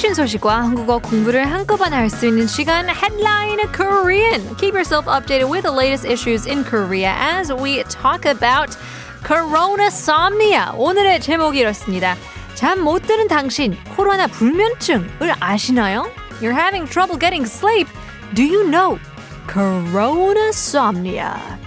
최신 소식과 한국어 공부를 한꺼번에 할 수 있는 시간 Headline Korean. Keep yourself updated with the latest issues in Korea as we talk about Coronasomnia. 오늘의 제목이 이렇습니다. 잠 못 드는 당신 코로나 불면증을 아시나요? You're having trouble getting sleep. Do you know Coronasomnia?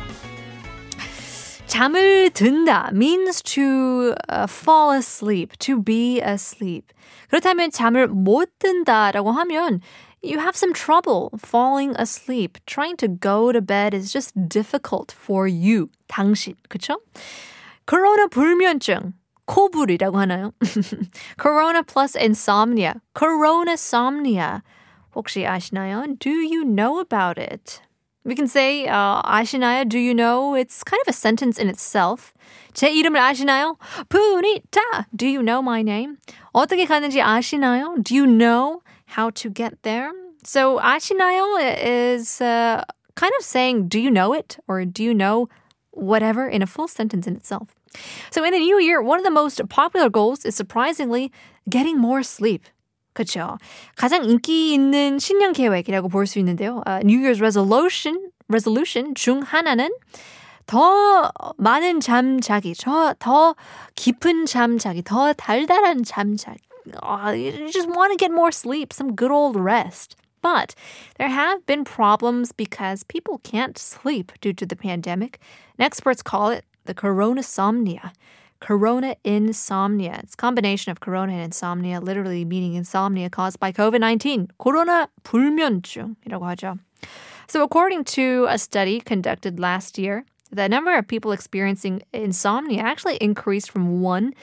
잠을 든다 means to uh, fall asleep, to be asleep. 그렇다면 잠을 못 든다라고 하면 you have some trouble falling asleep. Trying to go to bed is just difficult for you. 당신, 그쵸? 코로나 불면증, 코불이라고 하나요? Corona plus insomnia, coronasomnia. 혹시 아시나요? Do you know about it? We can say, uh, 아시나요? Do you know? It's kind of a sentence in itself. 제 이름을 아시나요? 푸니타. Do you know my name? 어떻게 가는지 아시나요? Do you know how to get there? So 아시나요 is uh, kind of saying, do you know it? Or do you know whatever in a full sentence in itself. So in the new year, one of the most popular goals is surprisingly getting more sleep. 그렇죠. 가장 인기 있는 신년 계획이라고 볼 수 있는데요. Uh, New Year's resolution resolution 중 하나는 더 많은 잠 자기, 더 깊은 잠 자기, 더 달달한 잠 자기. Uh, you just want to get more sleep, some good old rest. But there have been problems because people can't sleep due to the pandemic. And experts call it the coronasomnia. Corona insomnia. It's a combination of corona and insomnia, literally meaning insomnia caused by COVID-19. 코로나 불면증이라고 하죠. So according to a study conducted last year, the number of people experiencing insomnia actually increased from 1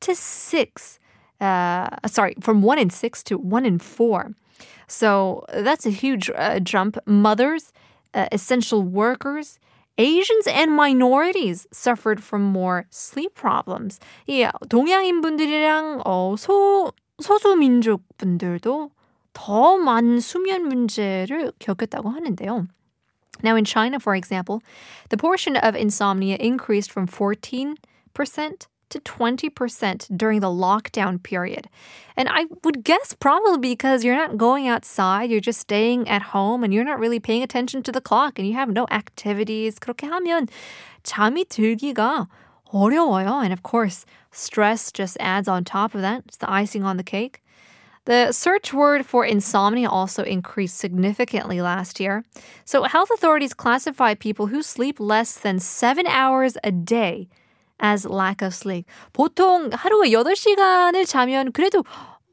to 6. Uh, sorry, from 1 in 6 to 1 in 4. So that's a huge uh, jump. Mothers, uh, essential workers, Asians and minorities suffered from more sleep problems. 이 동양인 분들이랑 어, 소 소수민족 분들도 더 많은 수면 문제를 겪었다고 하는데요. Now in China, for example, the portion of insomnia increased from 14% to 20% during the lockdown period. And I would guess probably because you're not going outside, you're just staying at home and you're not really paying attention to the clock and you have no activities. 그렇게 하면 잠이 들기가 어려워요. And of course, stress just adds on top of that. It's the icing on the cake. The search word for insomnia also increased significantly last year. So, health authorities classify people who sleep less than seven hours a day as lack of sleep. 보통 하루에 8시간을 자면 그래도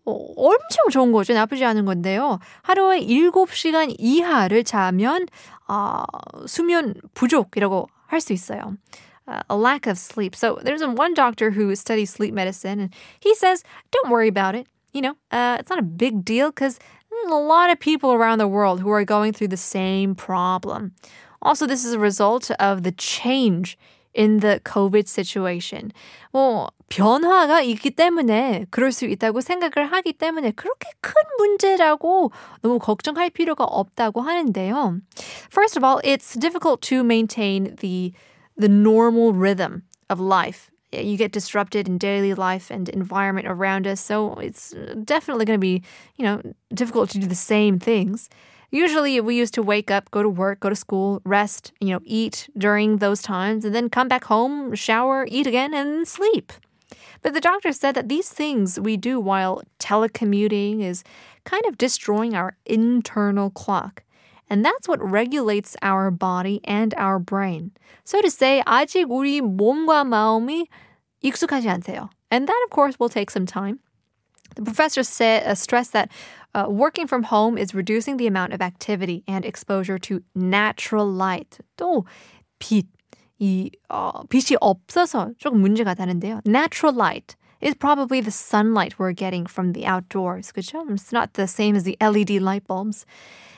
엄청 좋은 거죠. 나쁘지 않은 건데요. 하루에 7시간 이하를 자면 어, 수면 부족이라고 할 수 있어요. Uh, a lack of sleep. So there's one doctor who studies sleep medicine, and he says, "Don't worry about it. You know, uh, it's not a big deal because there's a lot of people around the world who are going through the same problem. Also, this is a result of the change in the COVID situation. 뭐 변화가 있기 때문에 그럴 수 있다고 생각을 하기 때문에 그렇게 큰 문제라고 너무 걱정할 필요가 없다고 하는데요. First of all, it's difficult to maintain the the normal rhythm of life. You get disrupted in daily life and environment around us, so it's definitely going to be, you know, difficult to do the same things. Usually we used to wake up, go to work, go to school, rest, you know, eat during those times, and then come back home, shower, eat again, and sleep. But the doctor said that these things we do while telecommuting is kind of destroying our internal clock. And that's what regulates our body and our brain. So to say, 아직 우리 몸과 마음이 익숙하지 않대요. And that, of course, will take some time. The professor said, uh, stressed that uh, working from home is reducing the amount of activity and exposure to natural light. 또 빛, 이 어, 빛이 없어서 조금 문제가 되는데요. Natural light is probably the sunlight we're getting from the outdoors. 그렇죠? It's not the same as the LED light bulbs.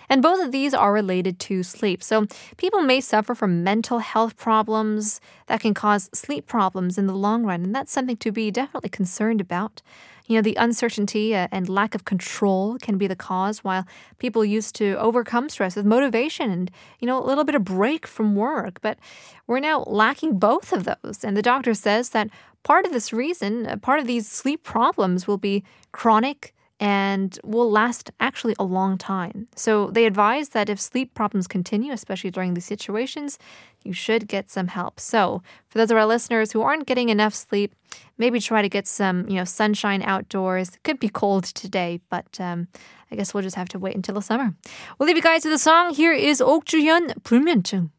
And both of these are related to sleep. So people may suffer from mental health problems that can cause sleep problems in the long run. And that's something to be definitely concerned about. You know, the uncertainty uh, and lack of control can be the cause while people used to overcome stress with motivation and, you know, a little bit of break from work. But we're now lacking both of those. And the doctor says that part of this reason, uh, part of these sleep problems will be chronic and will last actually a long time. So they advise that if sleep problems continue, especially during these situations, you should get some help. So for those of our listeners who aren't getting enough sleep, maybe try to get some, you know, sunshine outdoors. It could be cold today, but um, I guess we'll just have to wait until the summer. We'll leave you guys with a song. Here is 옥주현 불면증.